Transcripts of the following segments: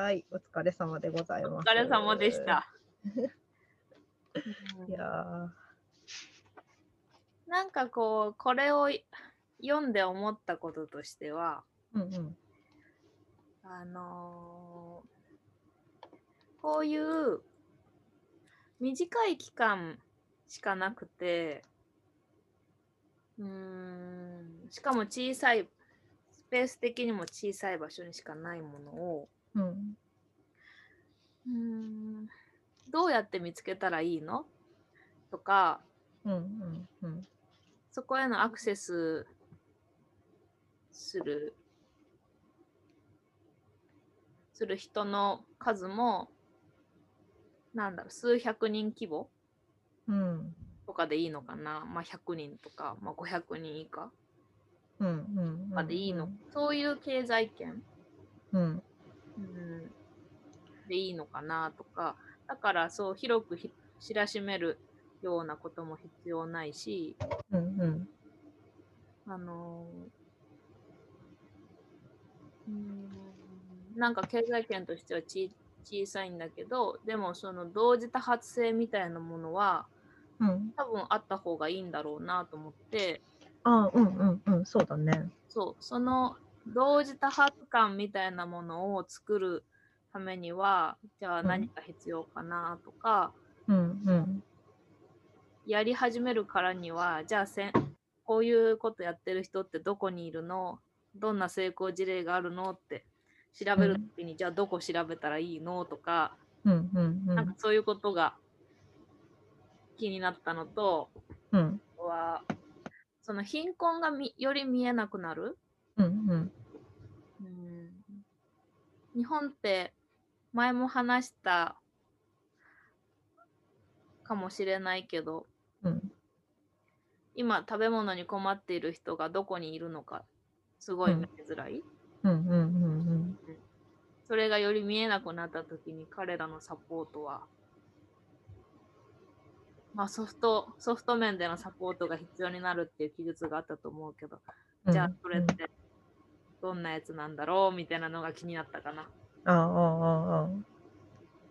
はい、お疲れ様でございおます。疲れ様でし。た。いやなんかこう、これを読んで思ったこととしては、ー、うんうん、あのーこういう短い期間しかなくて、うーん、しかも小さい、スペース的にも小さい場所にしかないものを、うん、うーん、どうやって見つけたらいいの？とか、うん、うん、うん、そこへのアクセスする、する人の数も、なんだろう、数百人規模うん、とかでいいのかな？まあ、100人とか、まあ、500人以下うん、うん、とかでいいの？そういう経済圏、うん、うん、でいいのかなとか。だから、そう、広くひ知らしめるようなことも必要ないし、うん、うん、あのーうーんなんか経済圏としてはち小さいんだけどでもその同時多発性みたいなものはうん、多分あった方がいいんだろうなと思ってあ、うん、うん、うん、そうだね。そうその同時多発感みたいなものを作るためにはじゃあうん。何か必要かなとか、うん、うん、やり始めるからにはじゃあせんこういうことやってる人ってどこにいるの？どんな成功事例があるのって調べるときに、じゃあどこ調べたらいいのとか、うん、うん、うん、なんかそういうことが気になったのと、うん、はその貧困がみより見えなくなる、うん、うん、うん、日本って前も話したかもしれないけどうん、今食べ物に困っている人がどこにいるのかすごい見えづらい、それがより見えなくなった時に彼らのサポートはまあソフトソフト面でのサポートが必要になるっていう記述があったと思うけど、うん。じゃあそれってどんなやつなんだろうみたいなのが気になったかな。ああ、ああ、ああ。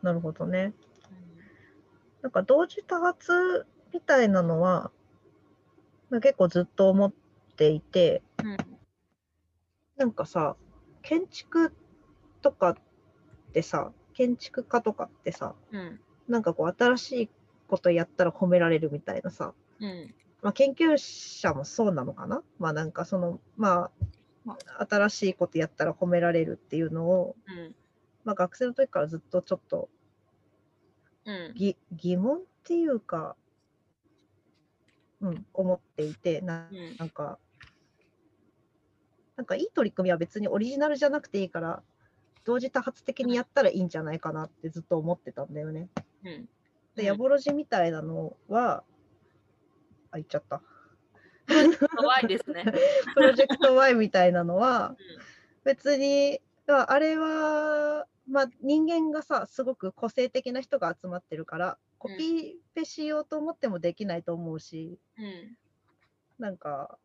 なるほどね。なんか同時多発みたいなのは、結構ずっと思っていて、うんなんかさ、建築とかってさ、建築家とかってさ、うんなんかこう新しいことやったら褒められるみたいなさ、うんまあ、研究者もそうなのかな？まあなんかその、ままあ、新しいことやったら褒められるっていうのを、うんまあ、学生の時からずっとちょっとうんぎ疑問っていうか、うん、思っていてなうんなんかなんかいい取り組みは別にオリジナルじゃなくていいから同時多発的にやったらいいんじゃないかなってずっと思ってたんだよね。うんで、ヤボロジみたいなのは、あ、言っちゃった。怖いですね。プロジェクト Y みたいなのは、別に、ああれは、まあ、人間がさ、すごく個性的な人が集まってるから、コピペしようと思ってもできないと思うし、うんなんか、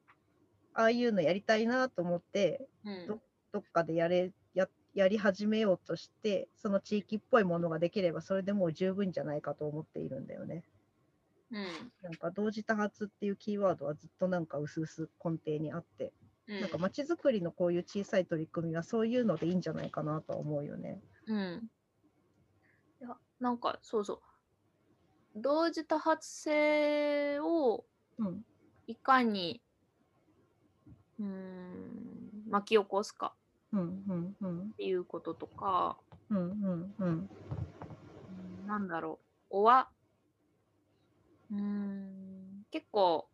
ああいうのやりたいなと思って、うん。どどっかでやれややり始めようとして、その地域っぽいものができれば、それでもう十分じゃないかと思っているんだよね。うん。なんか同時多発っていうキーワードはずっとなんか薄々根底にあって、うんなんか街づくりのこういう小さい取り組みはそういうのでいいんじゃないかなとは思うよね。うん。いや、なんか、そうそう。同時多発性をうん。いかに、うーん、巻き起こすかっていうこととか、うんうんうんうんなんだろう、おわ、うーん、結構、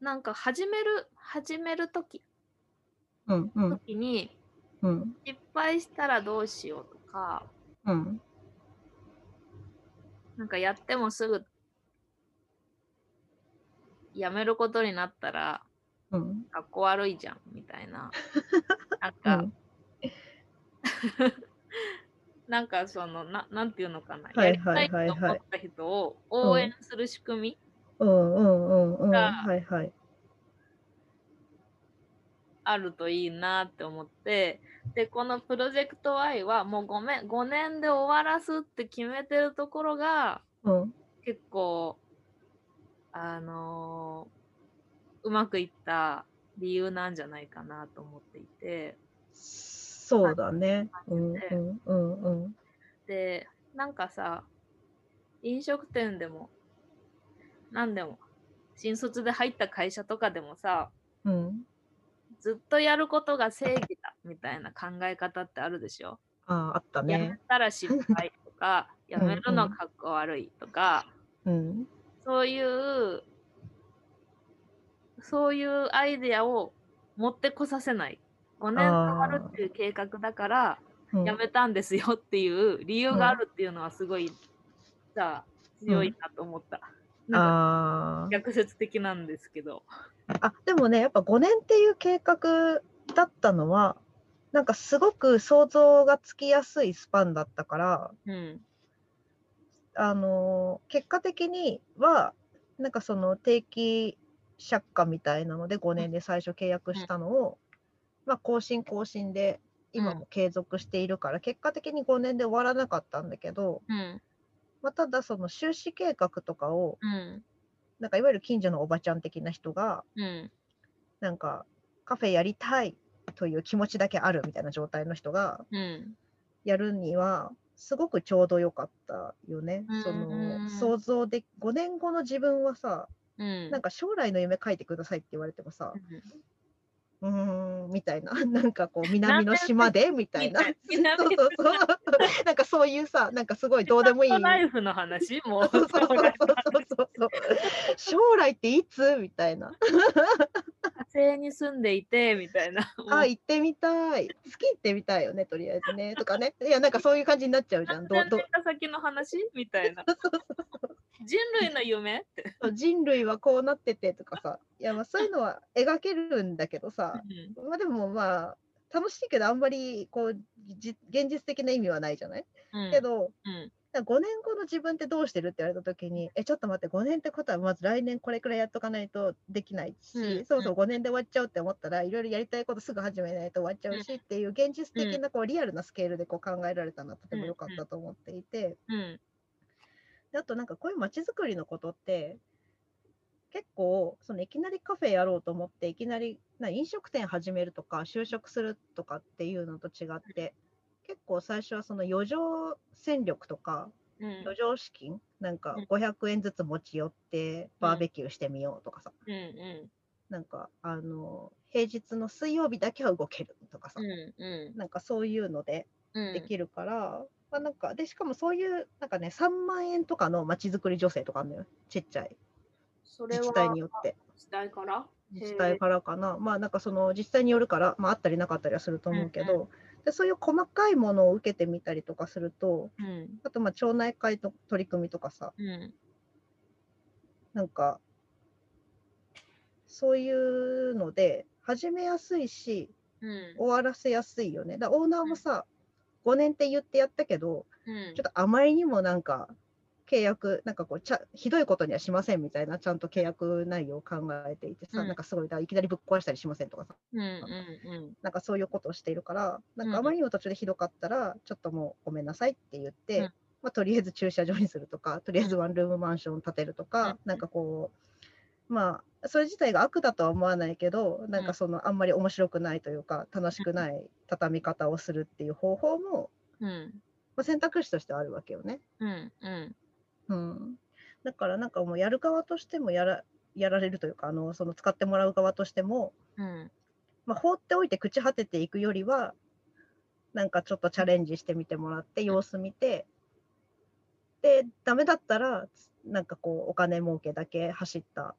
なんか始める、始めるとき、うんうん。時にうん。失敗したらどうしようとか、うん。なんかやってもすぐやめることになったら、うん。かっこ悪いじゃんみたいな。なんうか、ん。なんかそのな、なんていうのかな、はいやりたはいと思った人を応援する仕組みうん。うんうんうん。がはいはいあるといいなって思って、で、このプロジェクト Y はもう5年 ,5 年で終わらすって決めてるところがうん。結構、あのーうまくいった理由なんじゃないかなと思っていて。そうだね。うんでうんうんうん。で、なんかさ、飲食店でも、なんでも、新卒で入った会社とかでもさ、うん。ずっとやることが正義だみたいな考え方ってあるでしょ？ああ、あったやめね。たら失敗とか、やめるのかっこ悪いとか、うん。そういう、そういうアイデアを持ってこさせない。5年かかるっていう計画だから、うんやめたんですよっていう理由があるっていうのはすごい、さ強いなと思った。なんか逆説的なんですけど。あでもねやっぱ5年っていう計画だったのはなんかすごく想像がつきやすいスパンだったからうん。あのー結果的にはなんかその定期借家みたいなので5年で最初契約したのを、まあ更新更新で今も継続しているから、結果的に5年で終わらなかったんだけど、うん。まあ、ただその収支計画とかをうん。なんかいわゆる近所のおばちゃん的な人がうん。なんかカフェやりたいという気持ちだけあるみたいな状態の人がうん。やるにはすごくちょうどよかったよね。そうんうんの想像で5年後の自分はさうん。なんか将来の夢書いてくださいって言われてもさうーんみたいな なんかこう 南の島で？みたいなそう南そうそうなんかそういうさなんかすごいどうでもいい。ライフの話もうそうそうそうそうそうそう将来っていつみたいな。火星に住んでいてみたいな。あ、行ってみたい。月行ってみたいよね、とりあえずね。とかね。いや、なんかそういう感じになっちゃうじゃん。どど先の話みたいな。人類の夢って。人類はこうなっててとかさ。いや、まあそういうのは描けるんだけどさ。まあでもまあ、楽しいけど、あんまりこう、じ現実的な意味はないじゃない、うん。け、ど、うん。5年後の自分ってどうしてるって言われた時に、え、ちょっと待って、5年ってことはまず来年これくらいやっとかないとできないし、うんそろそろ5年で終わっちゃうって思ったら、いろいろやりたいことすぐ始めないと終わっちゃうしっていう現実的なこうリアルなスケールでこう考えられたのはとても良かったと思っていて、うんであとなんかこういう街づくりのことって、結構そのいきなりカフェやろうと思っていきなりな飲食店始めるとか就職するとかっていうのと違って結構最初はその余剰戦力とかうん。余剰資金なんかうん。500円ずつ持ち寄ってバーベキューしてみようとかさ、なんかあの平日の水曜日だけは動けるとかさ、なんかそういうのでうん。できるから、まあ、なんかでしかもそういうなんかね3万円とかのまちづくり助成とかあるのよ。ちっちゃい。それは自治体によって。自治体から？自治体からかな。まあなんかその自治体によるから、まあ、あったりなかったりはすると思うけど、うんでそういう細かいものを受けてみたりとかするとうん。あとまあ町内会の取り組みとかさ。うん。なんかそういうので始めやすいしうん。終わらせやすいよね。だオーナーもさ5年って言ってやったけどうん。ちょっとあまりにもなんか契約なんかこうちゃひどいことにはしませんみたいなちゃんと契約内容を考えていてさ、うん。なんかすごいいきなりぶっ壊したりしませんとかさ。うんうんなんかそういうことをしているからなんうん。かあまりにも途中でひどかったらちょっともうごめんなさいって言って、うん。まあ、とりあえず駐車場にするとかとりあえずワンルームマンションを建てるとか、うん。なんかこうまあそれ自体が悪だとは思わないけどなんかそのあんまり面白くないというか楽しくない畳み方をするっていう方法も、うん。まあ、選択肢としてはあるわけよね。うんうん。うん、だからなんかもうやる側としてもやらやられるというかあのその使ってもらう側としても、うん。まあ、放っておいて朽ち果てていくよりはなんかちょっとチャレンジしてみてもらって様子見てでダメだったらなんかこうお金儲けだけ走った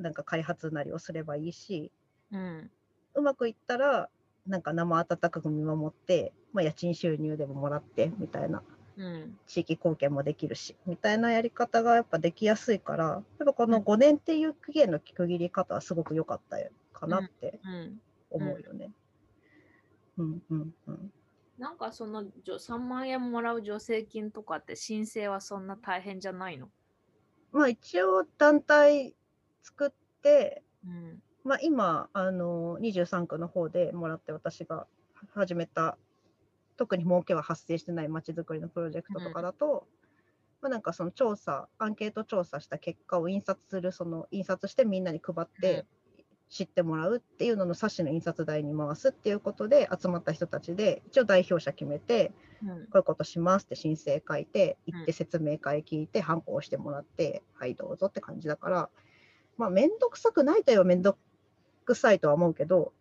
なんか開発なりをすればいいしうん。うまくいったらなんか生温かく見守って、まあ、家賃収入でももらってみたいな。うん。地域貢献もできるしみたいなやり方がやっぱできやすいからやっぱこの5年っていう期限の区切り方はすごく良かったかなってうん。思うよね。うんうんうん。なんかそのじょ3万円もらう助成金とかって申請はそんな大変じゃないの？まあ一応団体作って、うん。まあ、今あの23区の方でもらって私が始めた特に儲けは発生してないまちづくりのプロジェクトとかだと、まあ、なんかその調査アンケート調査した結果を印刷するその印刷してみんなに配って知ってもらうっていうのの冊子の印刷代に回すっていうことで集まった人たちで一応代表者決めてうん。こういうことしますって申請書いて行って説明会聞いてハンコをしてもらってはいどうぞって感じだからまあ面倒くさくないといえば面倒くさいとは思うけど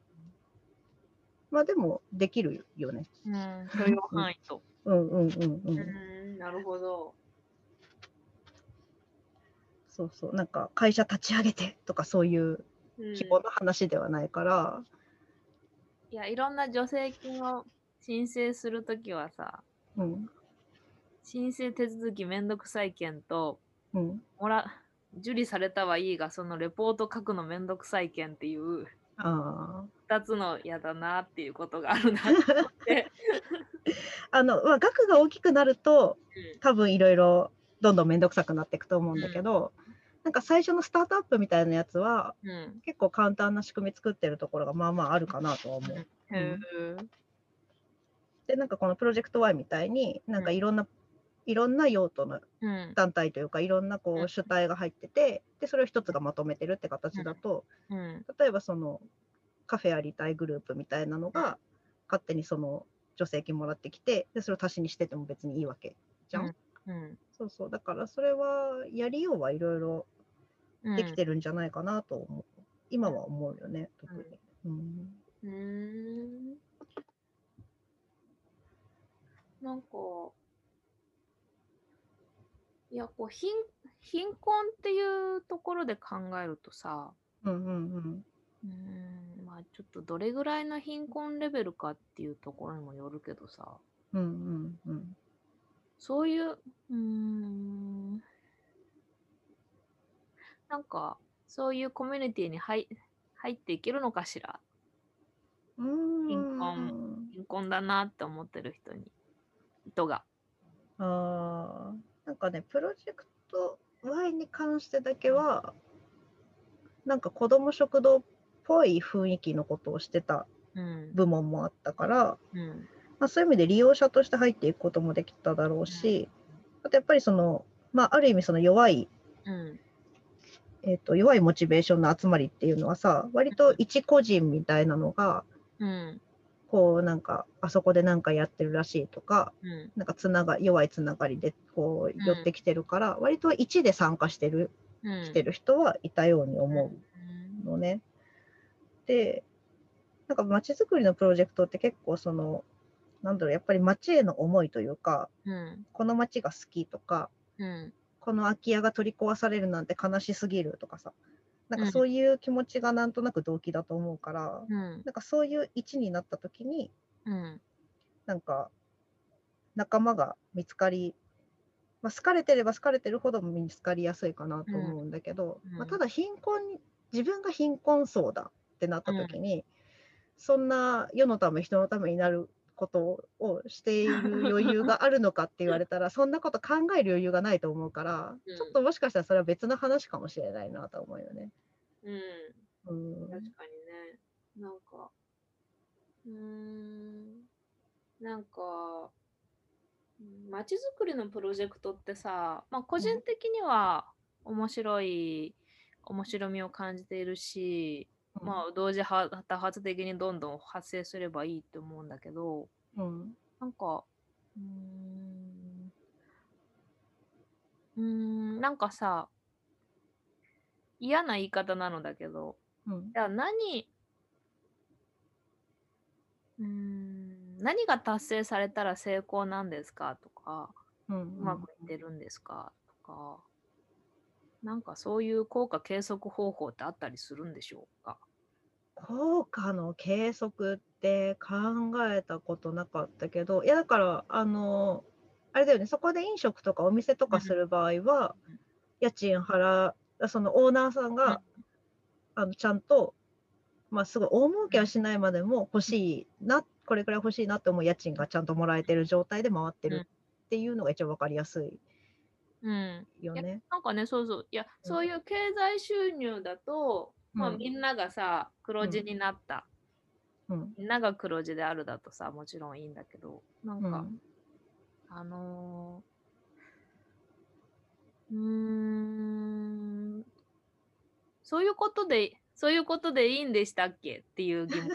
まあでもできるよね。うん、許容範囲と。うんうんうんう。うんん、なるほど。そうそうなんか会社立ち上げてとかそういううん規模の話ではないから、いや、いろんな助成金を申請するときはさ、うん申請手続きめんどくさい件と、うん、もら、受理されたはいいが、そのレポート書くのめんどくさい件っていう、あ二つの嫌だなっていうことがあるなと思って。あ あの、まあ、額が大きくなると多分いろいろどんどん面倒くさくなっていくと思うんだけど、なんか最初のスタートアップみたいなやつはうん。うん。結構簡単な仕組み作ってるところがまあまああるかなとは思う。へえ。でなんかこのプロジェクト Y みたいになんかいろんな、いろんな用途のうん。団体というかいろんなこう主体が入っててでそれを一つがまとめてるって形だと、うん。例えばそのカフェやりたいグループみたいなのが勝手にその助成金もらってきてでそれを足しにしてても別にいいわけじゃん。うん。そうそうだからそれはやりようはいろいろうん。できてるんじゃないかなと思う、今は思うよね特に。うんうーん。なんか、いや、こう、貧、貧困っていうところで考えるとさ、うんうんうん。うーん、まあちょっとどれぐらいの貧困レベルかっていうところにもよるけどさ、うんうんうん。そういう、うーん、なんか、そういうコミュニティに入入っていけるのかしら？うーん。貧困貧困だなって思ってる人に、人が。あーなんかねプロジェクト Y に関してだけはなんか子ども食堂っぽい雰囲気のことをしてたうん。部門もあったから、うん。まあ、そういう意味で利用者として入っていくこともできただろうし、あとやっぱりその、まあ、ある意味その弱い、うん。えー、と弱いモチベーションの集まりっていうのはさ割と一個人みたいなのがうん。こうなんかあそこで何かやってるらしいとかうん。なんかつなが弱いつながりでこう寄ってきてるから、割と1で参加してるうん。来てる人はいたように思ううのね。でなんか街づくりのプロジェクトって結構そのなんだろうやっぱり街への思いというかん。この街が好きとかうん。この空き家が取り壊されるなんて悲しすぎるとかさなんうんかそういう気持ちがなんとなく動機だと思うから、うん。なんかそういう位置になった時にうん。なんか仲間が見つかり、まあ、好かれてれば好かれてるほど見つかりやすいかなと思うんだけど、うんまあ、ただ貧困に自分が貧困層だってなった時に、そんな世のため人のためになることをしている余裕があるのかって言われたら そんなこと考える余裕がないと思うから、うんちょっともしかしたらそれは別の話かもしれないなと思うよね。うん。うん確かにね。なんか、うーん。なんか、まちづくりのプロジェクトってさ、まあ、個人的には面白い、面白みを感じているし、まあ、同時多発的にどんどん発生すればいいって思うんだけど、うん。なんか、うーん、うーん、なんかさ、嫌な言い方なのだけど、うん。じゃあ何、うーん、何が達成されたら成功なんですかとか、うん。うまくいってるんですかとか、なんかそういう効果計測方法ってあったりするんでしょうか？効果の計測って考えたことなかったけどいやだからあのあれだよねそこで飲食とかお店とかする場合はうん。家賃払うそのオーナーさんがあのちゃんとまあすごい大儲けはしないまでも欲しいなこれくらい欲しいなって思う家賃がちゃんともらえてる状態で回ってうん。るっていうのが一番わかりやすいうん。よね。なんかね、そうそう。いや、うんそういう経済収入だと、まあうんみんながさ、黒字になった。うんみんなが黒字であるだとさ、もちろんいいんだけど、なんか、うんあのー、うーん、そういうことで、そういうことでいいんでしたっけ？っていう疑問。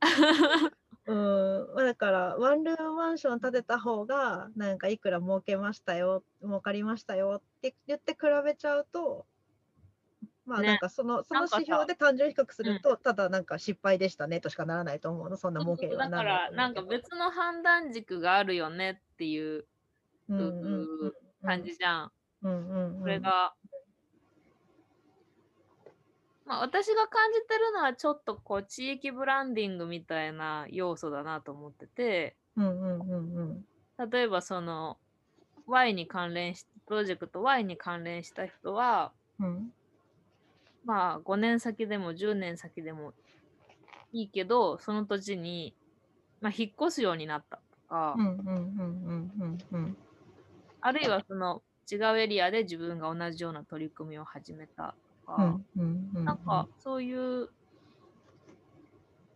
うん、まあだからワンルームマンション建てた方がなんかいくら儲けましたよ儲かりましたよって言って比べちゃうとまあね。なんかその、その指標で単純比較すると、ただなんか失敗でしたねとしかならないと思うの。そんな儲けにはだかならないら、なんか別の判断軸があるよねっていう感じじゃん。うんうんうん。これが。まあ、私が感じてるのはちょっとこう地域ブランディングみたいな要素だなと思ってて。うんうんうんうん。例えばその Y に関連しプロジェクト Y に関連した人はうん。まあ5年先でも10年先でもいいけどその土地に、まあ、引っ越すようになったとか、あるいはその違うエリアで自分が同じような取り組みを始めた。とか、うんうんうんなんかそういう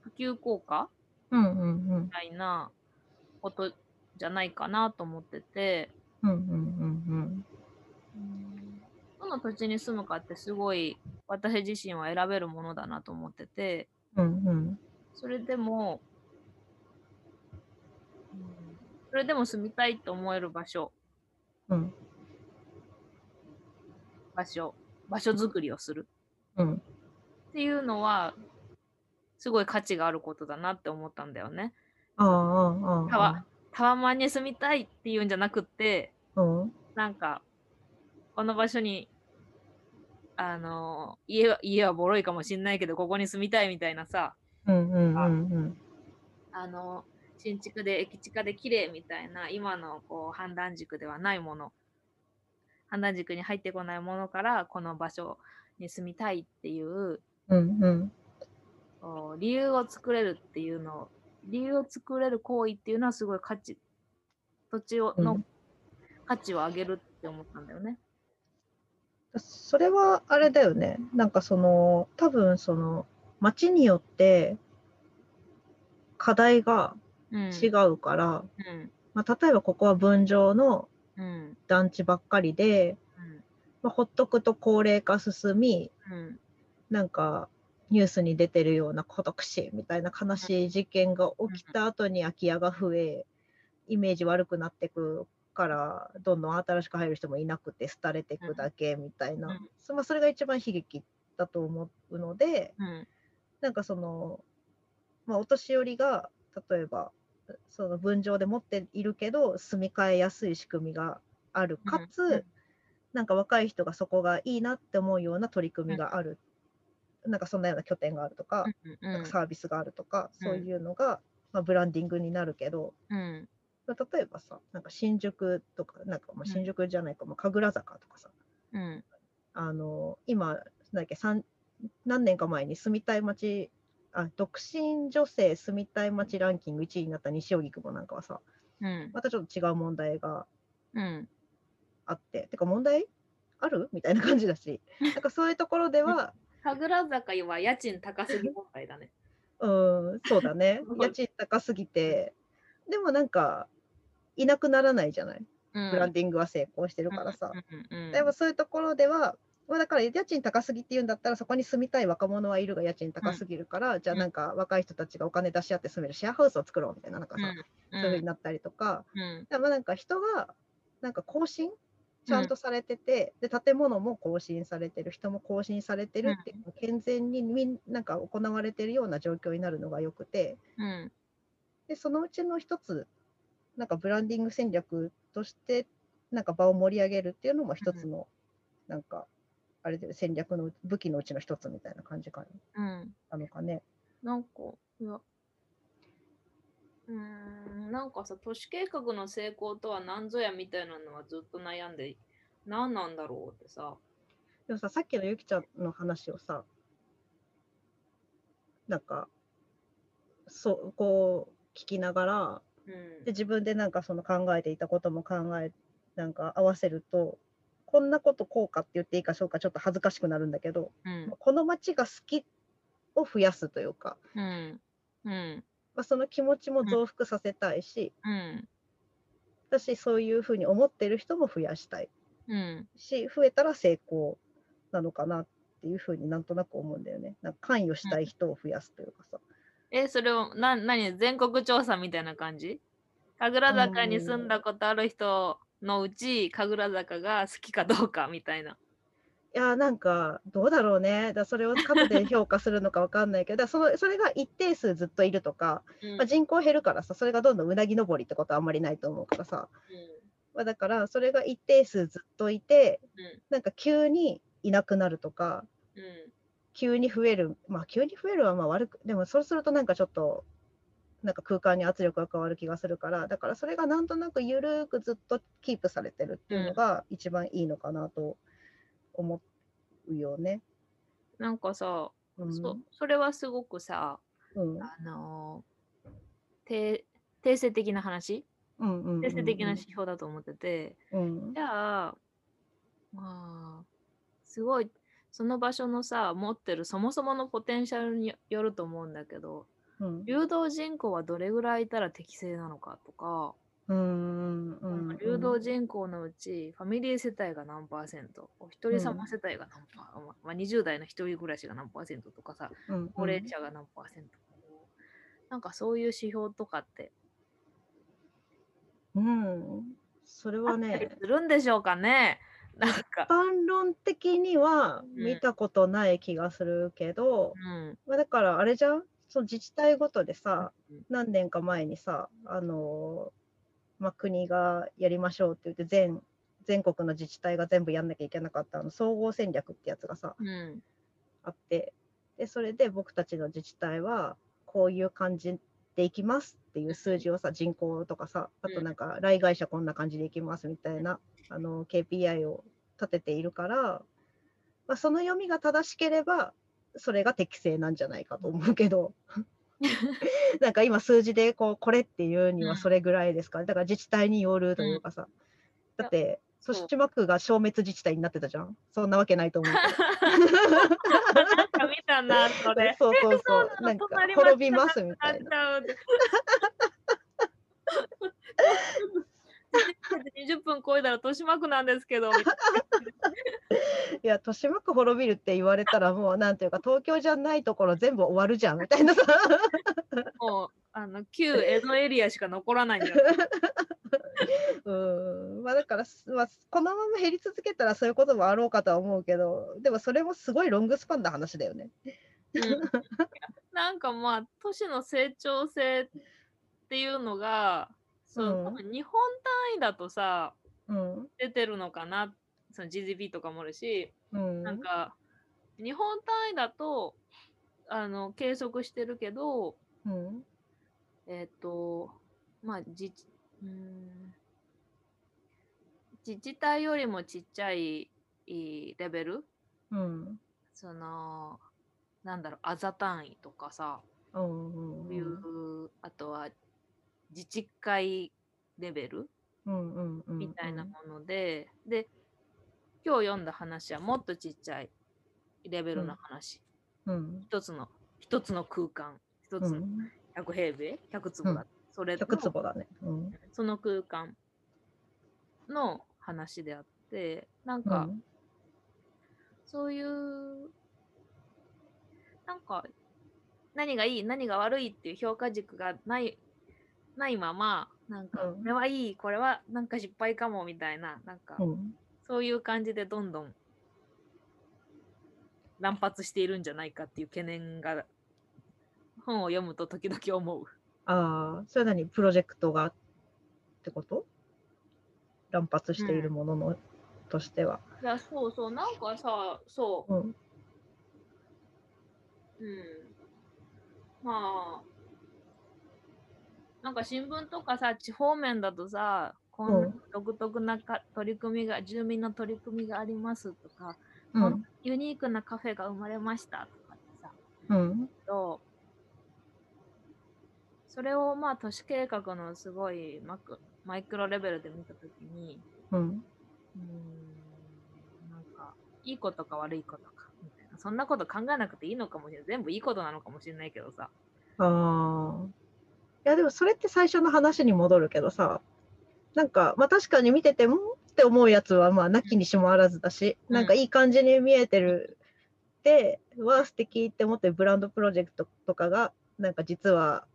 普及効果みたいなことじゃないかなと思ってて、うんうんうんどの土地に住むかってすごい私自身は選べるものだなと思ってて、うんうん。それでも、それでも住みたいと思える場所、うん。場所、場所づくりをする。うん。っていうのは、すごい価値があることだなって思ったんだよね。タワタワマンに住みたいっていうんじゃなくって、うん。なんか、この場所に、あの、家は、家はボロいかもしんないけど、ここに住みたいみたいなさ、うんうんうんうん。あの、新築で駅地下で綺麗みたいな、今のこう判断軸ではないもの、判断軸に入ってこないものから、この場所に住みたいっていう、うんうん理由を作れるっていうのを、理由を作れる行為っていうのはすごい価値、土地をのうん価値を上げるって思ったんだよね。それはあれだよね。なんかその多分その町によって課題がうん。違うから、うん。まあ、例えばここは分譲のうん。団地ばっかりで、うん。まあ、ほっとくと高齢化進みうん。なんかニュースに出てるような孤独死みたいな悲しい事件が起きた後に空き家が増えイメージ悪くなってくからどんどん新しく入る人もいなくて廃れていくだけみたいな、うんそまあ、それが一番悲劇だと思うのでうん。なんかその、まあ、お年寄りが例えばその分譲で持っているけど住み替えやすい仕組みがある。かつ、うん。なんか若い人がそこがいいなって思うような取り組みがある、なんかそんなような拠点があるとか,、うん。なんかサービスがあるとか、うん。そういうのが、まあ、ブランディングになるけど、うん。まあ例えばさなんか新宿とかなんかまあ新宿じゃないか、まあ、神楽坂とかさうん。あの今なんだっけ三何年か前に住みたい街あ独身女性住みたい街ランキング1位になった西荻窪なんかはさうん。またちょっと違う問題がうん。あっててか問題ある？みたいな感じだし なんかそういうところでは神楽坂は家賃高すぎ問題だね。うんそうだねうん 家賃高すぎてでもなんかいなくならないじゃない？うんブランディングは成功してるからさ、うんうんでもそういうところでは、まあ、だから家賃高すぎっていうんだったらそこに住みたい若者はいるが家賃高すぎるから、じゃあなんか若い人たちがお金出し合って住めるシェアハウスを作ろうみたいななんかさ、うん。そういうふうになったりとか、うん。でもなんか人がなんか更新ちゃんとされてて、で建物も更新されてる人も更新されてるっていう健全にみんなんか行われてるような状況になるのがよくて。うん。でそのうちの一つなんかブランディング戦略としてなんか場を盛り上げるっていうのも一つの、なんかあれで戦略の武器のうちの一つみたいな感じかうんなのかね。なんか、いや、うーん、なんかさ、都市計画の成功とは何ぞやみたいなのはずっと悩んで、何なんだろうってさ。でもささっきのゆきちゃんの話をさなんかそうこう聞きながらうんで自分でなんかその考えていたことも考えなんか合わせるとこんなことこうかって言っていいかそうかちょっと恥ずかしくなるんだけど、うん。この街が好きを増やすというかうん。うん。まあ、その気持ちも増幅させたいし、うん。私そういうふうに思ってる人も増やしたいうん。し増えたら成功なのかなっていうふうになんとなく思うんだよね。なんか関与したい人を増やすというかさ、え、それを、な、なに、全国調査みたいな感じ？神楽坂に住んだことある人のうち、神楽坂が好きかどうかみたいな。いやーなんかどうだろうね。だそれを数で評価するのかわかんないけどそのそれが一定数ずっといるとか、うん。まあ、人口減るからさそれがどんどんうなぎ登りってことはあんまりないと思うからさ、まあ、だからそれが一定数ずっといてうん。なんか急にいなくなるとかうん。急に増えるまあ急に増えるはまあ悪くでもそうするとなんかちょっとなんか空間に圧力が変わる気がするからだからそれがなんとなくゆるーくずっとキープされてるっていうのが一番いいのかなと思うよね。なんかさ、うん。そそれはすごくさ、うん。あのー、定定性的な話？うんうんうん。定性的な指標だと思ってて、うん。じゃあ、まあ、すごい、その場所のさ、持ってるそもそものポテンシャルによると思うんだけど、うん。流動人口はどれぐらいいたら適正なのかとか、うんうんうん流動人口のうちファミリー世帯が何パーセント、お一人様世帯が何パー、まあ、20代の一人暮らしが何パーセントとかさ、うん高齢者が何パーセント、なんかそういう指標とかって。うん。それはねするんでしょうかね。なんか、一般論的にはうん見たことない気がするけど、うん。まあ、だからあれじゃん？その自治体ごとでさうん何年か前にさあのーまあ、国がやりましょうって言って全全国の自治体が全部やんなきゃいけなかったあの総合戦略ってやつがさうん。あってでそれで僕たちの自治体はこういう感じでいきますっていう数字をさ人口とかさあとなんか来外者こんな感じでいきますみたいなあの KPI を立てているから、まあ、その読みが正しければそれが適正なんじゃないかと思うけど。なんか今数字でこうこれっていうにうん。はそれぐらいですか、だから自治体によるというかさ、だってそう。豊島区が消滅自治体になってたじゃん？そんなわけないと思う。なんか見たな、それ。そうそうそう。なんか滅びますみたいな。なっちゃうって。20分超えたら豊島区なんですけど、いいや、豊島区滅びるって言われたら、もうなんていうか、東京じゃないところ全部終わるじゃんみたいなさ。なもう、あの、旧江戸エリアしか残らないんだよ。うん。まあだから、すまあ、このまま減り続けたらそういうこともあろうかとは思うけど、でもそれもすごいロングスパンな話だよね。うんなんかまあ、都市の成長性っていうのが、そううん多分日本単位だとさ、うん。出てるのかな、その GDP とかもあるし、うん。なんか、日本単位だと、あの、計測してるけど、うん。えっ、と、まあ、自治、うーん、自治体よりもちっちゃいレベル？うん。その、なんだろう、あざ単位とかさ、うん。うん。いう、あとは自治会レベル？うん。うん。うん。みたいなもので、で、今日読んだ話はもっとちっちゃいレベルの話。うん。一つの、一つの空間、一つのうん。100平米、100坪だ。それの100坪だね。うん。その空間の話であって、なんか、うん。そういう、なんか、何がいい、何が悪い？っていう評価軸がない、ないまま、なんか、うんこれはいい、これはなんか失敗かもみたいな、なんか、うん。そういう感じでどんどん乱発しているんじゃないかっていう懸念が、本を読むと時々思う。ああ、それは何？プロジェクトがってこと？乱発しているものの、としては。いや、そうそう、なんかさ、そう、うん。うん。まあ、なんか新聞とかさ、地方面だとさ、こん独特なか取り組みが、住民の取り組みがありますとか、うん。ユニークなカフェが生まれましたとかってさ、うん。と、それをまあ都市計画のすごいマクマイクロレベルで見たときに、うん。うーん、なんか、いいことか悪いことか、みたいな。そんなこと考えなくていいのかもしれない。全部いいことなのかもしれないけどさ。ああ。いやでもそれって最初の話に戻るけどさ、なんかまあ確かに見ててもって思うやつはまあなきにしもあらずだし、うんなんかいい感じに見えてるで、わあ素敵って思ってるブランドプロジェクトとかが、なんか実は、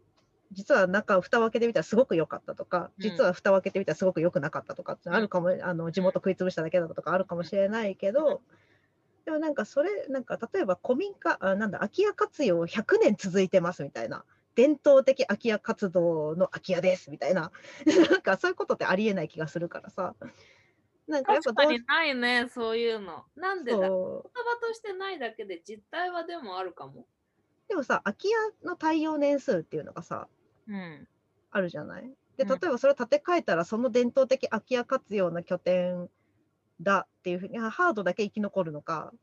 実は中を蓋を開けてみたらすごく良かったとか、うん実は蓋を開けてみたらすごく良くなかったとかってあるかも、あの地元食い潰しただけだとかあるかもしれないけど、でもなんかそれ、なんか例えば古民家、あなんだ、空き家活用100年続いてますみたいな。伝統的空き家活動の空き家ですみたいな。なんかそういうことってありえない気がするからさ。なんかやっぱ確かにないね、そういうの。なんでだ言葉としてないだけで実態はでもあるかも。でもさ、空き家の耐用年数っていうのがさ、うん。あるじゃない？で、うん例えばそれを建て替えたら、その伝統的空き家活用の拠点だっていうふうに、あハードだけ生き残るのか、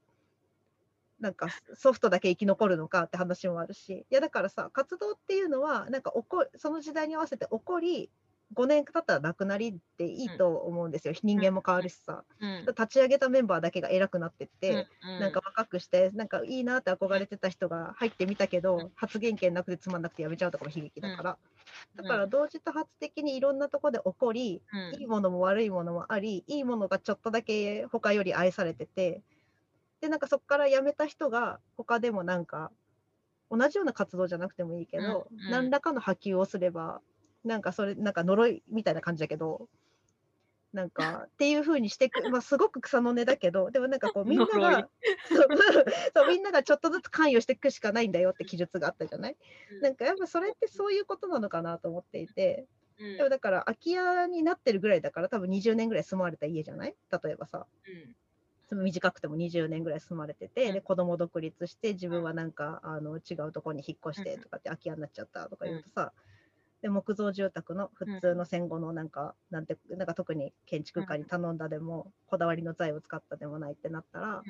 なんかソフトだけ生き残るのかって話もあるし、いやだからさ、活動っていうのは、なんか起こその時代に合わせて起こり、5年経ったらなくなりっていいと思うんですよ。人間も変わるしさ。うん。立ち上げたメンバーだけが偉くなってって、うんなんか若くして、なんかいいなって憧れてた人が入ってみたけど、うん発言権なくてつまんなくてやめちゃうとかも悲劇だから。うんだから同時多発的にいろんなとこで起こり、うんいいものも悪いものもあり、いいものがちょっとだけ他より愛されてて、で、なんかそこから辞めた人が他でもなんか、同じような活動じゃなくてもいいけど、うんうん。何らかの波及をすれば、なんかそれ、なんか呪いみたいな感じだけど、なんかっていう風にしてく、まあ、すごく草の根だけど、でもなんかこうみんなが、そう みんながちょっとずつ関与していくしかないんだよって記述があったじゃない？うん。なんかやっぱそれってそういうことなのかなと思っていて、うん。でもだから空き家になってるぐらいだから多分20年ぐらい住まわれた家じゃない？例えばさ、うん短くても20年ぐらい住まれてて、うん。で子供独立して自分はなんかあの違うところに引っ越してとかって空き家になっちゃったとか言うとさ、で木造住宅の普通の戦後のなんか、なんてなんか特に建築家に頼んだでも、こだわりの材を使ったでもないってなったら、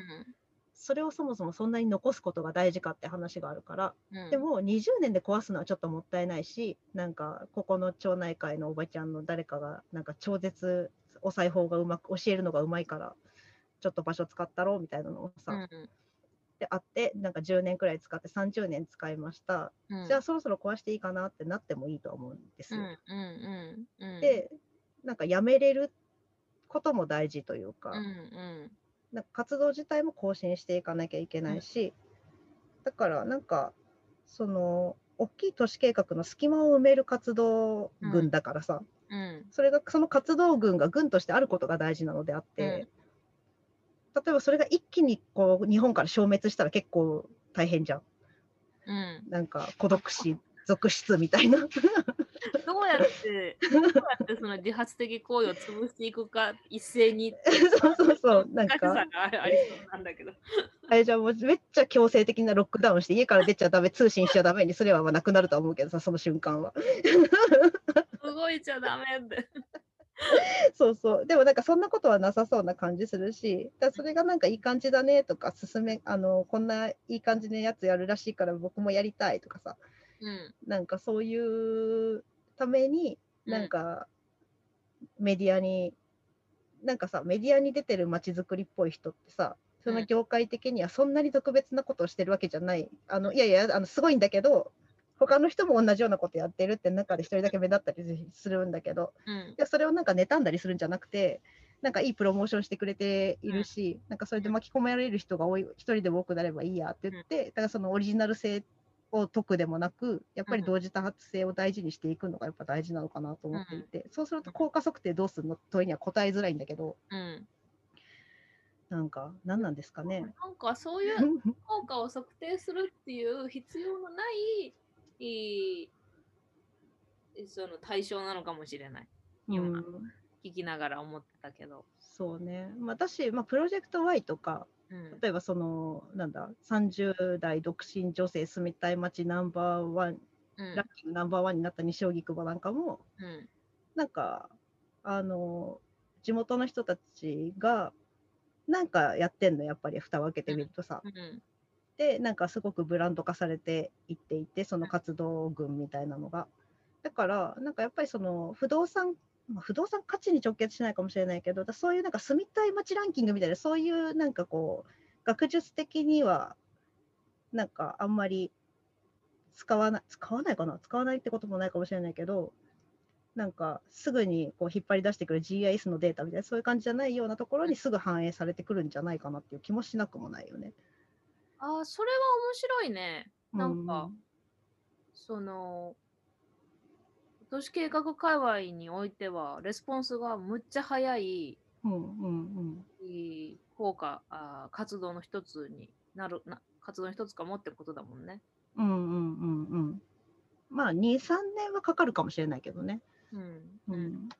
それをそもそもそんなに残すことが大事かって話があるから、うん。でも20年で壊すのはちょっともったいないし、なんかここの町内会のおばちゃんの誰かがなんか超絶お裁縫がうまく教えるのがうまいから、ちょっと場所使ったろうみたいなのをさ、うん。であって、なんか10年くらい使って30年使いました、うん。じゃあそろそろ壊していいかなってなってもいいと思うんですよ。うんうんうんうん。で、なんかやめれることも大事というか、うんうん。なんか活動自体も更新していかなきゃいけないし、だからなんかその大きい都市計画の隙間を埋める活動群だからさ、うん。それがその活動群が群としてあることが大事なのであって、例えばそれが一気にこう日本から消滅したら結構大変じゃん。うん。なんか孤独死続出みたいな。どうやって、どうやってその自発的行為を潰していくか一斉に そうそうそう。なんか。ありそうなんだけど。あれじゃあもうめっちゃ強制的なロックダウンして家から出ちゃダメ通信しちゃダメにすればまあなくなるとは思うけどさその瞬間は。動いちゃダメって。そうそう。でもなんかそんなことはなさそうな感じするしだそれがなんかいい感じだねとか進めあのこんないい感じのやつやるらしいから僕もやりたいとかさうん。なんかそういうためになんかメディアに、なんかさメディアに出てる街づくりっぽい人ってさその業界的にはそんなに特別なことをしてるわけじゃない、あのいやいやあのすごいんだけど他の人も同じようなことやってるって中で一人だけ目立ったりするんだけどうん。でそれをなんか妬んだりするんじゃなくてなんかいいプロモーションしてくれているし、なんかそれで巻き込まれる人が多い一人でも多くなればいいやって言って、だからそのオリジナル性を解くでもなくやっぱり同時多発性を大事にしていくのがやっぱ大事なのかなと思っていて、そうすると効果測定どうするの問いには答えづらいんだけどうん。なんか何なんですかね。なんかそういう 効果を測定するっていう必要のないいいその対象なのかもしれない。今うん聞きながら思ってたけど。そうね、まあ、私、まあ、プロジェクト Y とかうん。例えばそのなんだ30代独身女性住みたい街ナンバーワンうんラッキングナンバーワンになった西荻窪なんかもうん。なんかあの地元の人たちがなんかやってんのやっぱり蓋を開けてみるとさ、うん。でなんかすごくブランド化されていっていてその活動群みたいなのがだからなんかやっぱりその不動産不動産価値に直結しないかもしれないけどそういうなんか住みたい街ランキングみたいなそういうなんかこう学術的にはなんかあんまり使わない、使わないかな？使わないってこともないかもしれないけど、なんかすぐにこう引っ張り出してくる GIS のデータみたいな、そういう感じじゃないようなところにすぐ反映されてくるんじゃないかなっていう気もしなくもないよね。ああ、それは面白いね。なんか、その、都市計画界隈においては、レスポンスがむっちゃ早い、うんうんうん、いい効果あ、活動の一つになるな、活動の一つかもってことだもんね。うんうんうんうん。まあ、2、3年はかかるかもしれないけどね。うん。ううん。ん、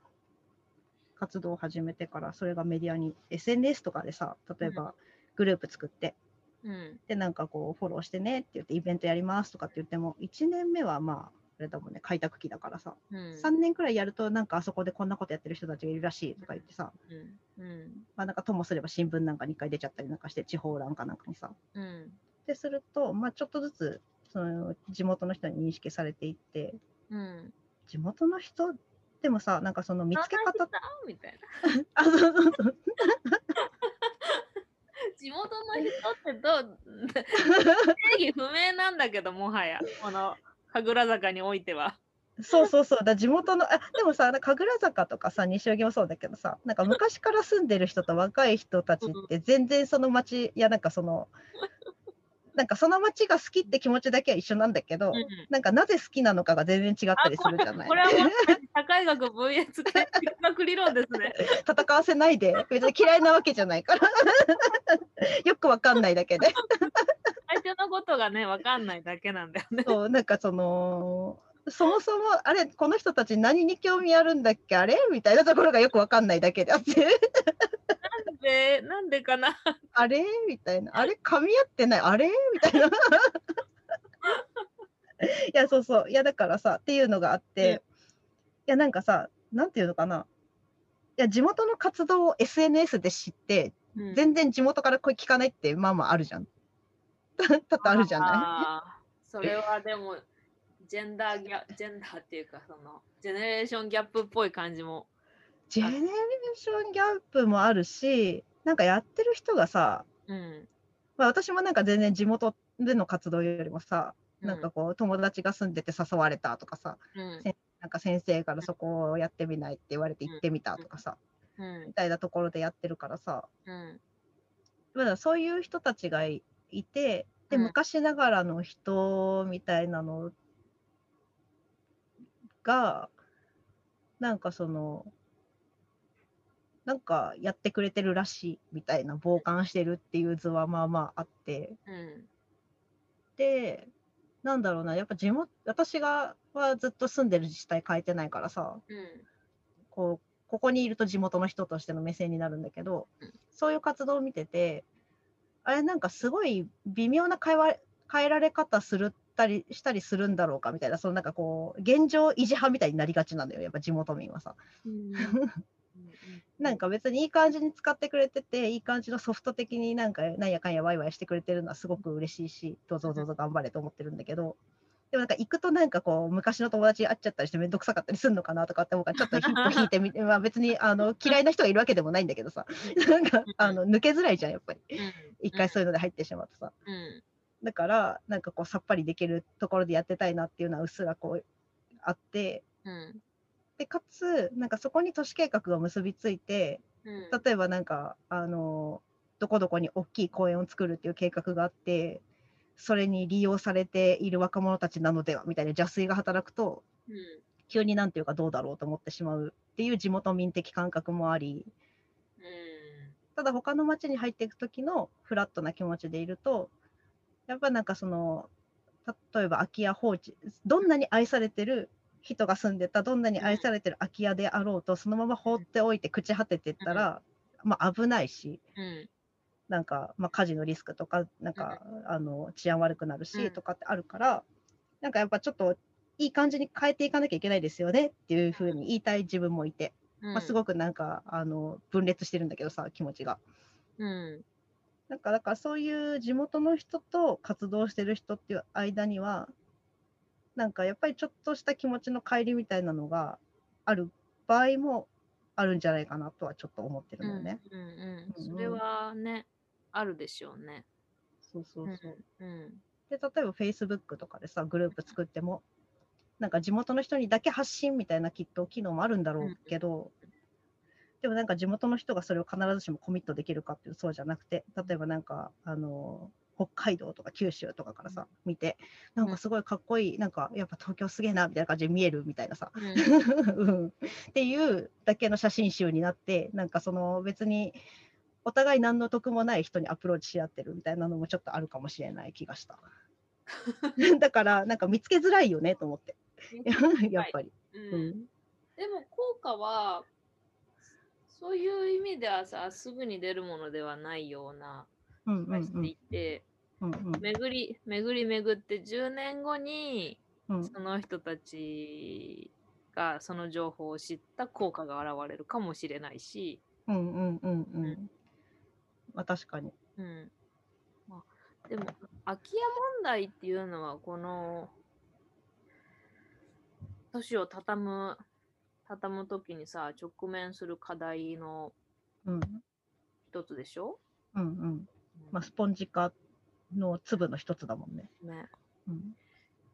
活動を始めてから、それがメディアに、SNS とかでさ、例えばグループ作って、うん。で、なんかこう、フォローしてねって言って、イベントやりますとかって言っても、1年目はまあ、あれだもんね、開拓期だからさ、うん。3年くらいやると、なんかあそこでこんなことやってる人たちがいるらしいとか言ってさ、うん。うん。まあなんかともすれば新聞なんかに1回出ちゃったりなんかして、地方欄かなんかにさ。うん。ってすると、まあちょっとずつ、その地元の人に認識されていって、うん。地元の人でもさ、なんかその見つけ方みたいな。あ、そうそうそう。地元の人ってどう 定義不明なんだけど、もはや、この神楽坂においては。そうそうそう。だ地元のあでもさ神楽坂とかさ西荻もそうだけどさなんか昔から住んでる人と若い人たちって全然その町いやなんかそのなんかその町が好きって気持ちだけは一緒なんだけど、うん。なんかなぜ好きなのかが全然違ったりするじゃない。これはもう社会学 VS 哲学理論ですね。戦わせないで。別に嫌いなわけじゃないから よくわかんないだけで 相手のことがね、わかんないだけなんだよね。そうなんかそのそもそもあれこの人たち何に興味あるんだっけ？あれ？みたいなところがよくわかんないだけであってなんで、なんでかな？あれ？みたいな。あれ？噛み合ってない？あれ？みたいな。いや、そうそう。いや、だからさ、っていうのがあって、うんいや、なんかさ、なんていうのかな。いや、地元の活動を SNS で知って、うん全然地元から声聞かないって、まあまああるじゃん。多々あるじゃない？それはでも、ジェンダーギャジェンダーっていうか、その、ジェネレーションギャップっぽい感じも。ジェネレーションギャップもあるし、なんかやってる人がさ、うん。まあ、私もなんか全然地元での活動よりもさ、なんかこう友達が住んでて誘われたとかさ、うん、なんか先生からそこをやってみないって言われて行ってみたとかさ、うんみ。たいなところでやってるからさ、うん。まだそういう人たちがいいて、で、うん昔ながらの人みたいなのが、なんかその、なんかやってくれてるらしいみたいな傍観してるっていう図はまあまああって、うん。で、なんだろうな、やっぱ地元、私がはずっと住んでる自治体変えてないからさ、うん。こう、ここにいると地元の人としての目線になるんだけど、うんそういう活動を見てて、あれなんかすごい微妙な会話変えられ方するったりしたりするんだろうかみたいな、そのなんかこう、現状維持派みたいになりがちなんだよ、やっぱ地元民はさ。うん。なんか別にいい感じに使ってくれてて、いい感じのソフト的になんかなんやかんやワイワイしてくれてるのはすごく嬉しいし、どうぞどうぞ頑張れと思ってるんだけど、でもなんか行くとなんかこう、昔の友達に会っちゃったりしてめんどくさかったりするのかなとかって思うから、ちょっとヒット引いてみて、まあ別にあの嫌いな人がいるわけでもないんだけどさ、なんかあの抜けづらいじゃん、やっぱり。一回そういうので入ってしまうとさ。うん。だから、なんかこう、さっぱりできるところでやってたいなっていうのはうっすらこう、あって、うん。で、かつ、なんかそこに都市計画が結びついて、うん。例えばなんか、あの、どこどこに大きい公園を作るっていう計画があって、それに利用されている若者たちなのではみたいな邪推が働くと、うん。急になんていうかどうだろうと思ってしまうっていう地元民的感覚もあり、うん。ただ他の町に入っていく時のフラットな気持ちでいると、やっぱなんかその、例えば空き家放置、どんなに愛されてる人が住んでた、どんなに愛されてる空き家であろうと、そのまま放っておいて朽ち果ててったら、まあ危ないし、うん。なんか、まあ、火事のリスクとか、なんか、あの治安悪くなるし、うんとかってあるから、なんかやっぱちょっといい感じに変えていかなきゃいけないですよねっていうふうに言いたい自分もいて、まあ、すごくなんかあの分裂してるんだけどさ、気持ちが。うん。なんかだからそういう地元の人と活動してる人っていう間には、なんかやっぱりちょっとした気持ちの乖離みたいなのがある場合もあるんじゃないかなとはちょっと思ってるうんん。だよね。うん。うんうん。それはね、あるでしょうね。そうそうそう。うん。で、例えば Facebook とかでさ、グループ作っても、なんか地元の人にだけ発信みたいなきっと機能もあるんだろうけど、でもなんか地元の人がそれを必ずしもコミットできるかっていうとそうじゃなくて、例えばなんか、あの、北海道とか九州とかからさ、見て、なんかすごいかっこいい、なんかやっぱ東京すげえなみたいな感じで見えるみたいなさ、うん うんっていうだけの写真集になって、なんかその別にお互い何の得もない人にアプローチし合ってるみたいなのもちょっとあるかもしれない気がした。だからなんか見つけづらいよねと思って、やっぱり。ううん。んでも効果はそういう意味ではさすぐに出るものではないようなうんうん気がしていて、うんうん。巡り巡り巡って10年後にうん。その人たちがその情報を知った効果が現れるかもしれないし、うんうんうん。うん。まあ確かに。うん。まあ、でも空き家問題っていうのはこの都市を畳む畳む時にさ直面する課題のうん。一つでしょ、うん。うん。まあスポンジ化の粒の一つだもんね。ね、うん。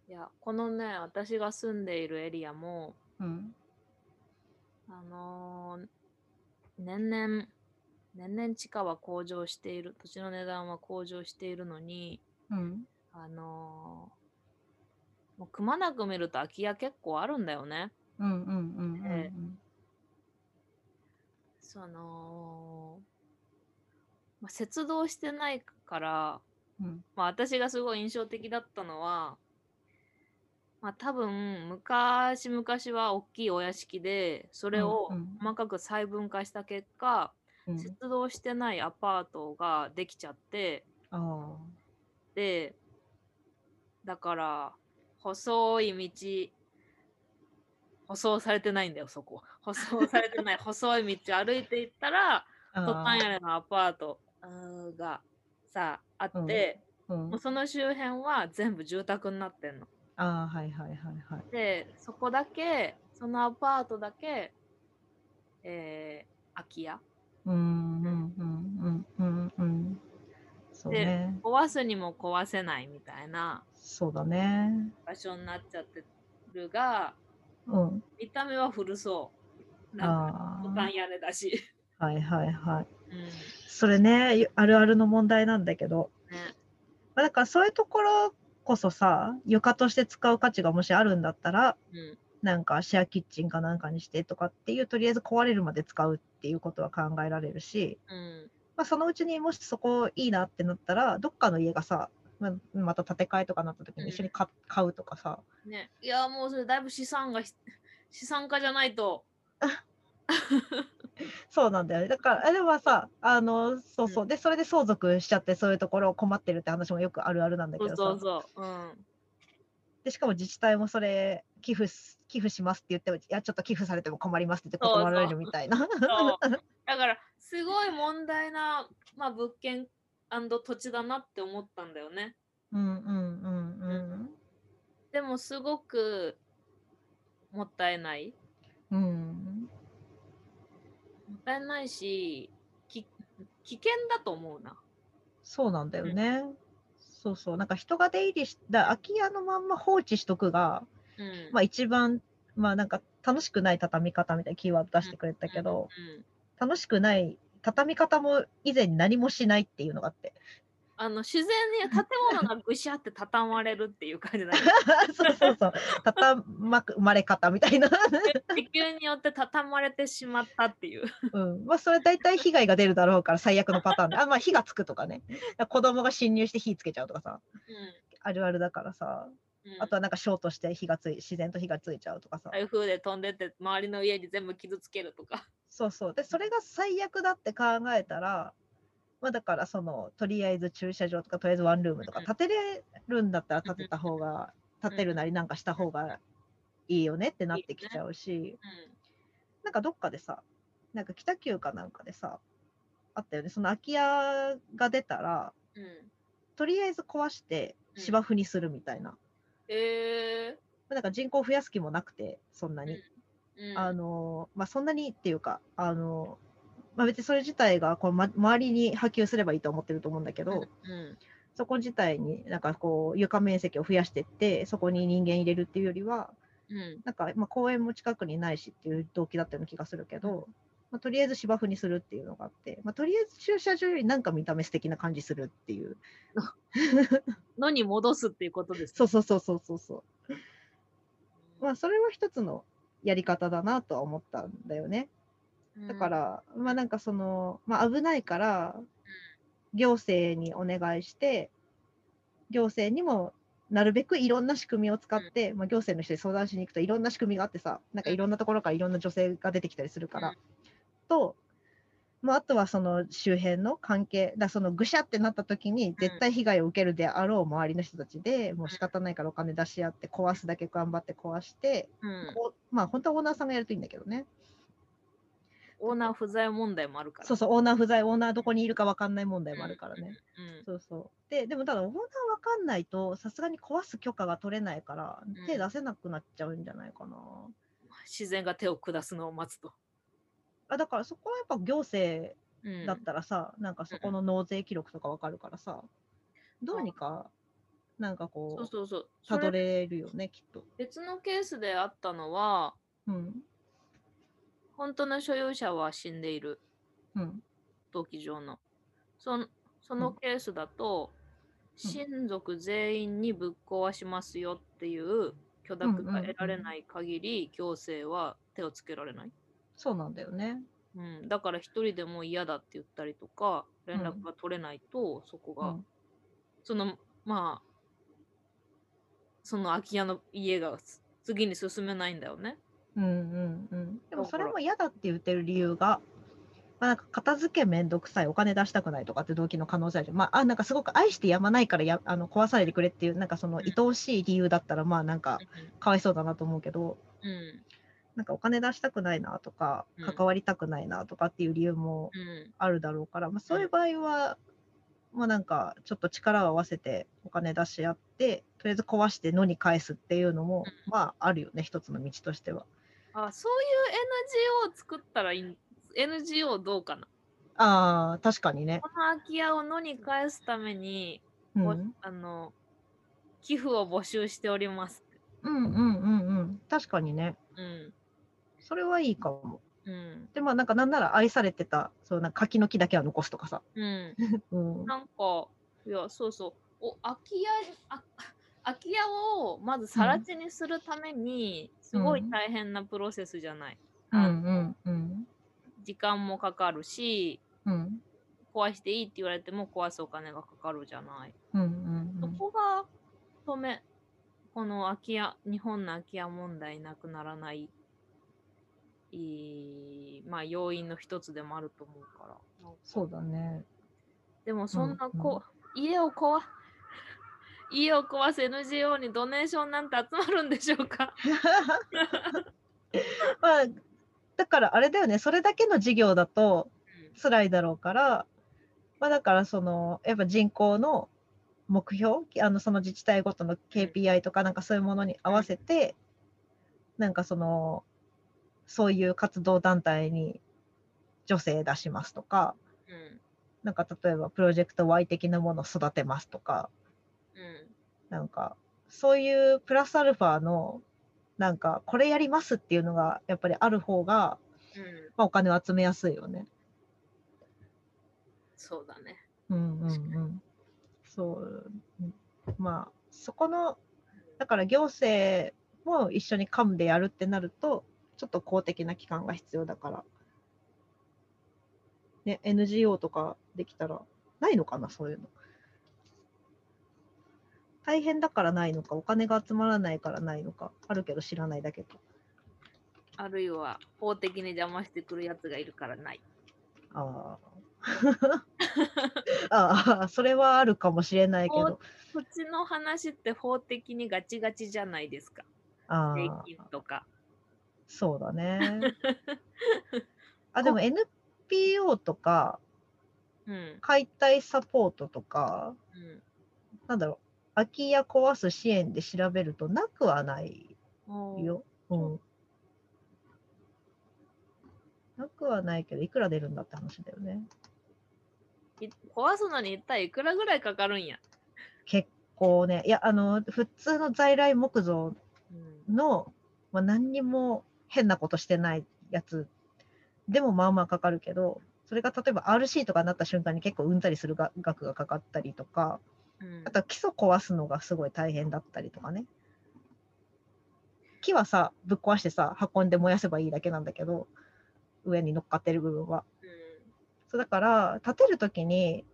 いやこのね私が住んでいるエリアもうん。あのー年々年々地価は向上している土地の値段は向上しているのにうん。あのーもうくまなく見ると空き家結構あるんだよね。うんうんうんうんえその、まあ、接動してないから、うん。まあ、私がすごい印象的だったのは、まあ、多分昔々は大きいお屋敷でそれを細かく細分化した結果、うん接動してないアパートができちゃって。あでだから細い道舗装されてないんだよそこ。舗装されてない。細い道歩いていったらあ。トタン屋根のアパートがさあって、うん。もうその周辺は全部住宅になってんの。ああ、はいはいはいはい。でそこだけそのアパートだけ、えー空き家うんうんうんうんうんうん。そうでね。壊すにも壊せないみたいなそうだね。場所になっちゃってるがうん。見た目は古そう。なんかあトタン屋根だし。あ。はいはいはい。うんそれね、あるあるの問題なんだけど、ねまあだからそういうところこそさ、床として使う価値がもしあるんだったら、うんなんかシェアキッチンかなんかにしてとかっていう、とりあえず壊れるまで使うっていうことは考えられるし、うんまあ、そのうちにもしそこいいなってなったら、どっかの家がさ、ままた建て替えとかなった時に一緒に買,、買うとかさ、ね、いやもうそれだいぶ資産がひ 資産家じゃないと。そうなんだよね。だから、あでもさ、あの、そうそう、うんで、それで相続しちゃって、そういうところを困ってるって話もよくあるあるなんだけそどさ、うそうそう。うん。で、しかも自治体もそれ、寄付す、寄付しますって言っても、いや、ちょっと寄付されても困りますって言って断られるみたいな。そうだからすごい問題な、まあ、物件土地だなって思ったんだよね。うんうんうんうん。でもすごくもったいない。うん。もったいないし、き危険だと思うな。そうなんだよね。そうそう。なんか人が出入りし、だ空き家のまんま放置しとくが、うん。まあ一番、まあなんか楽しくない畳み方みたいなキーワード出してくれたけど、うん楽しくない畳み方も以前に何もしないっていうのがあって。あの自然に建物がぐしゃって畳まれるっていう感じだね。そうそうそう。畳まれ方みたいな。地球によって畳まれてしまったっていう。うん。まあそれ大体被害が出るだろうから最悪のパターンで。あ、まあ火がつくとかね。子供が侵入して火つけちゃうとかさ。あるあるだからさ。うんうんあとはなんかショートして火がつい、自然と火がついちゃうとかさ。台風で飛んでって周りの家に全部傷つけるとか。そうそう。で、それが最悪だって考えたら、まあだからその、とりあえず駐車場とか、とりあえずワンルームとかうん建てれるんだったら建てた方が、建てるなりなんかした方がいいよねってなってきちゃうし、なんかどっかでさ、なんか北九かなんかでさ、あったよね。その空き家が出たら。とりあえず壊してうん芝生にするみたいな。えなんか人口増やす気もなくて、そんなー。に。うん。あのまあ、そんなにっていうか、あのまあ、別にそれ自体がこう、ま、周りに波及すればいいと思ってると思うんだけど、うん。そこ自体になんかこう床面積を増やしてってそこに人間入れるっていうよりはうん。なんかまあ公園も近くにないしっていう動機だったような気がするけど、まあ、とりあえず芝生にするっていうのがあって、まあ、とりあえず駐車場よりなんか見た目素敵な感じするっていう のに戻すっていうことです。そうそうそうそうそうそうまあそれは一つのやり方だなとは思ったんだよね。だか、ら、まあなんかその、まあ危ないから、行政にお願いして、行政にもなるべくいろんな仕組みを使って、まあ行政の人に相談しに行くといろんな仕組みがあってさ、なんかいろんなところからいろんな女性が出てきたりするから、うん。と、まああとはその周辺の関係、だそのぐしゃってなった時に絶対被害を受けるであろう周りの人たちで、もう仕方ないからお金出し合って壊すだけ頑張って壊して、うん、こうまあ本当はオーナーさんがやるといいんだけどね。オーナー不在問題もあるから。そうそう、オーナー不在、オーナーどこにいるか分かんない問題もあるからね。うん。そうそう。で、でもただ、オーナー分かんないと、さすがに壊す許可が取れないから、ん手出せなくなっちゃうんじゃないかな。自然が手を下すのを待つと。あだから、そこはやっぱ行政うん、だったらさ、なんかそこの納税記録とか分かるからさ、どうにか、なんかこう、そうそうそう。たどれるよね、きっと。別のケースであったのは、うん。本当の所有者は死んでいる、うん。登記上の。そのそのケースだと、うん親族全員にぶっ壊しますよっていう許諾うんうんうんが得られない限り、行政は手をつけられない。そうなんだよね。うん、だから一人でも嫌だって言ったりとか、連絡が取れないと、そこが、うん。その、まあ、その空き家の家が次に進めないんだよね。うんうんうん。でもそれも嫌だって言ってる理由が、まあ、なんか片付けめんどくさい、お金出したくないとかって動機の可能性ある。まあ、あなんかすごく愛してやまないからやあの壊さないでくれっていう、なんかそのうん愛おしい理由だったら、まあなんかかわいそうだなと思うけど、うん。なんかお金出したくないなとかうん、関わりたくないなとかっていう理由もうん。あるだろうから、まあ、そういう場合は、まあなんかちょっと力を合わせてお金出し合って、とりあえず壊して野に返すっていうのも、うんまああるよね、一つの道としては。あ、そういう NGO を作ったらいい。NGO どうかな？ああ、確かにね。この空き家を野に返すために、ぼうんあの、寄付を募集しております。うんうんうんうん。確かにね。うん。それはいいかも。うん。で、まあなんかなんなら愛されてた、そうな柿の木だけは残すとかさ。うん。うん。なんか、いや、そうそう。お空き家あ空き家をまず更地にするために、すごい大変なプロセスじゃない。うんうんうん。時間もかかるし、うん壊していいって言われても壊すお金がかかるじゃない。うんうんそこが止め、この空き家、日本の空き家問題なくならない、いいまあ要因の一つでもあると思うから。そうだね。でもそんなうんこ、家を壊、家を壊す NGO にドネーションなんて集まるんでしょうか？まあ、だからあれだよね、それだけの事業だと辛いだろうから、まあだからその、やっぱ人口の目標、あのその自治体ごとの KPI とかなんかそういうものに合わせて、なんかその、そういう活動団体に女性出しますとか、うん。なんか例えばプロジェクト Y 的なものを育てますとか、うん。なんかそういうプラスアルファのなんかこれやりますっていうのがやっぱりある方が、うん。まあ、お金を集めやすいよね。そうだね。うんうんうん。そう。うんまあそこのだから行政も一緒にカムでやるってなるとちょっと公的な機関が必要だから。ね、NGO とかできたらないのかなそういうの。大変だからないのか、お金が集まらないからないのか、あるけど知らないだけと。あるいは法的に邪魔してくるやつがいるからない。あ あ。ああ、それはあるかもしれないけど。こっちの話って法的にガチガチじゃないですか。税ああ、金とか。そうだね。あ、でも NPO とか、うん。解体サポートとか、うんなんだろう、空き家壊す支援で調べるとなくはないよ。うん。なくはないけど、いくら出るんだって話だよね。い壊すのに一体いくらぐらいかかるんや？結構ねいやあの普通の在来木造うんの、まあ、何にも変なことしてないやつでもまあまあかかるけどそれが例えば RC とかになった瞬間に結構うんざりするが額がかかったりとかうん。あとは基礎壊すのがすごい大変だったりとかね。木はさぶっ壊してさ運んで燃やせばいいだけなんだけど上に乗っかってる部分は。うん。そうだから建てる時に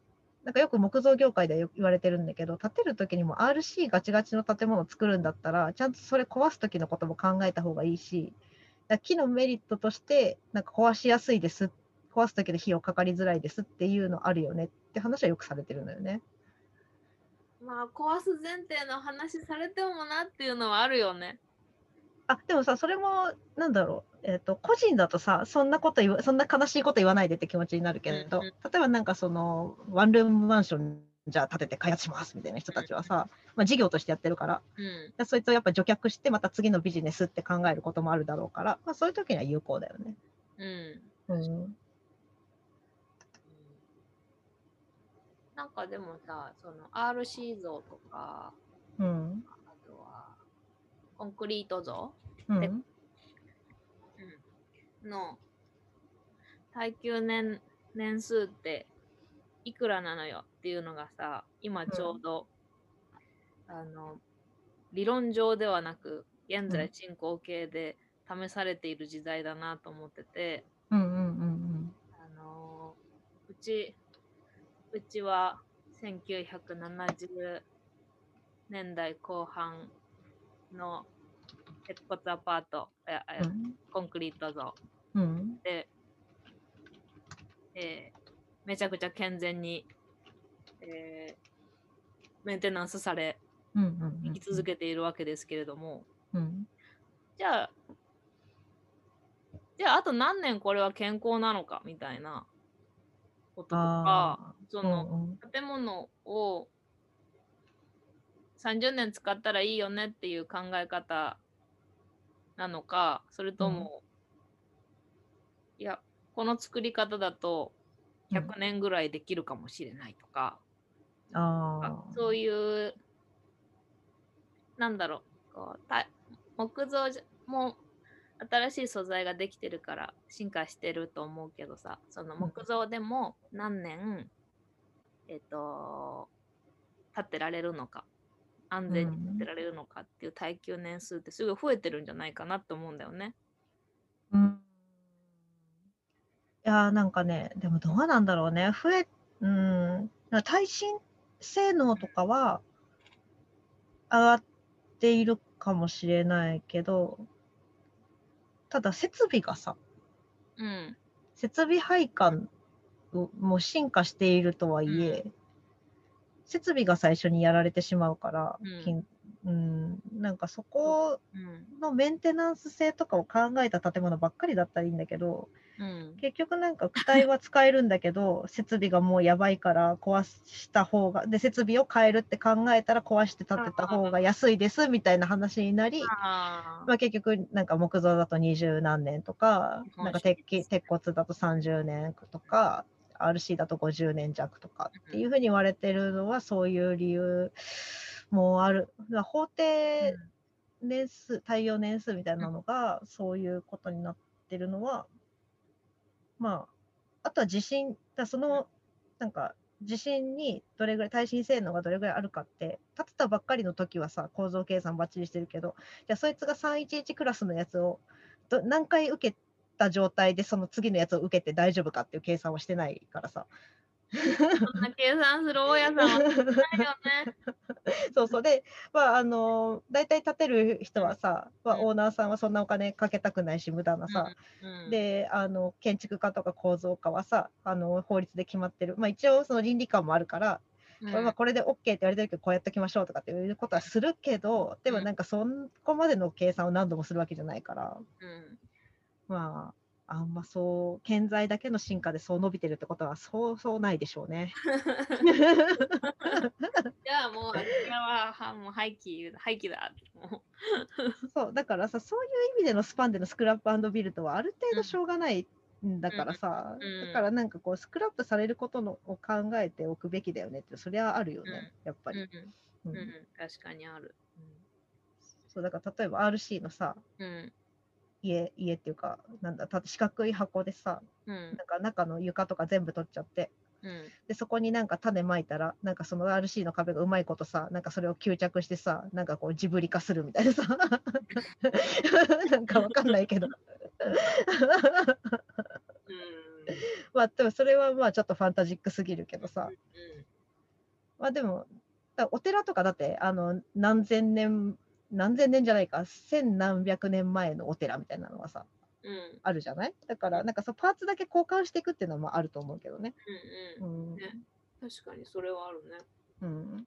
なんかよく木造業界でよ言われてるんだけど建てる時にも RC ガチガチの建物を作るんだったらちゃんとそれ壊す時のことも考えた方がいいしだ木のメリットとしてなんか壊しやすいです壊す時の費用かかりづらいですっていうのあるよねって話はよくされてるのよね。まあ壊す前提の話されてもなっていうのはあるよね。あでもさそれもなんだろう、えー、と個人だとさそんなこと言わそんな悲しいこと言わないでって気持ちになるけれど、うんうん例えばなんかそのワンルームマンションじゃあ建てて開発しますみたいな人たちはさ、まあ、事業としてやってるからうん。でそいつをやっぱ除却してまた次のビジネスって考えることもあるだろうから、まあ、そういう時には有効だよね。うん。うんなんかでもさ、その RC 像とか、うん。あとはコンクリート像うん。の耐久年年数っていくらなのよっていうのがさ、今ちょうど、あの、理論上ではなく、現在進行形で試されている時代だなと思ってて、うん。うんうんあのーうち、うちは1970年代後半の鉄骨アパート、うん。コンクリート像。うん。で、えーめちゃくちゃ健全に、えーメンテナンスされ、生き続けているわけですけれども、うん。じゃあ、じゃああと何年これは健康なのかみたいなこととか、その、うんうん。建物を30年使ったらいいよねっていう考え方なのかそれとも、いやこの作り方だと100年ぐらいできるかもしれないとか、あー。そういうなんだろうこうた木造も新しい素材ができてるから進化してると思うけどさその木造でも何年、えっ、と立ってられるのか安全に立ってられるのかっていう耐久年数ってすごい増えてるんじゃないかなって思うんだよね。うんいやーなんかね、でもどうなんだろうね。増え、うん、耐震性能とかは上がっているかもしれないけど、ただ設備がさ、うん。設備配管も進化しているとはいえ、設備が最初にやられてしまうから、うん。なんかそこうん。のメンテナンス性とかを考えた建物ばっかりだったらいいんだけど、うん。結局なんか躯体は使えるんだけど 設備がもうやばいから壊した方がで設備を変えるって考えたら壊して建てた方が安いですみたいな話になり、あまあ、結局なんか木造だと20何年とかなんか鉄筋鉄骨だと30年とか RC だと50年弱とかっていうふうに言われてるのはそういう理由もある。法定年数、耐用年数みたいなのが、そういうことになってるのは、まあ、あとは地震、だその、なんか、地震にどれぐらい、耐震性能がどれぐらいあるかって、建てたばっかりの時はさ、構造計算ばっちりしてるけど、じゃあそいつが311クラスのやつをど何回受けた状態でその次のやつを受けて大丈夫かっていう計算はしてないからさ。そんな計算する大家さんはないよね。そうそう。で、まあ、あの大体建てる人はさ、まあ、うん。オーナーさんはそんなお金かけたくないし無駄なさ、うん、であの建築家とか構造家はさあの法律で決まってる、まあ、一応その倫理観もあるから、うん、これまあこれで OK って言われてるけどこうやっておきましょうとかっていうことはするけどでもなんかそこまでの計算を何度もするわけじゃないから。うんまああんまそう建材だけの進化でそう伸びてるってことはそうそうないでしょうね。じゃあもう、空き家ははもう廃棄、廃棄だ。も そうだからさそういう意味でのスパンでのスクラップビルドはある程度しょうがないんだからさ、うんだからなんかこうスクラップされることのを考えておくべきだよねってそりゃあるよね、やっぱり、うんうんうん、確かにある。そうだから例えば RC のさうん。家家っていうかなんだた四角い箱でさうん。なんか中の床とか全部取っちゃって。うん。でそこになんか種まいたらなんかその RC の壁がうまいことさなんかそれを吸着してさなんかこうジブリ化するみたいなさ。なんかわかんないけど。まあでもそれはまあちょっとファンタジックすぎるけどさ。まあでもだお寺とかだってあの何千年何千年じゃないか千何百年前のお寺みたいなのはさうん。うん。あるじゃない？だからなんかそうパーツだけ交換していくっていうのはまああると思うけどね。うん。うん。うんね確かにそれはあるね。うん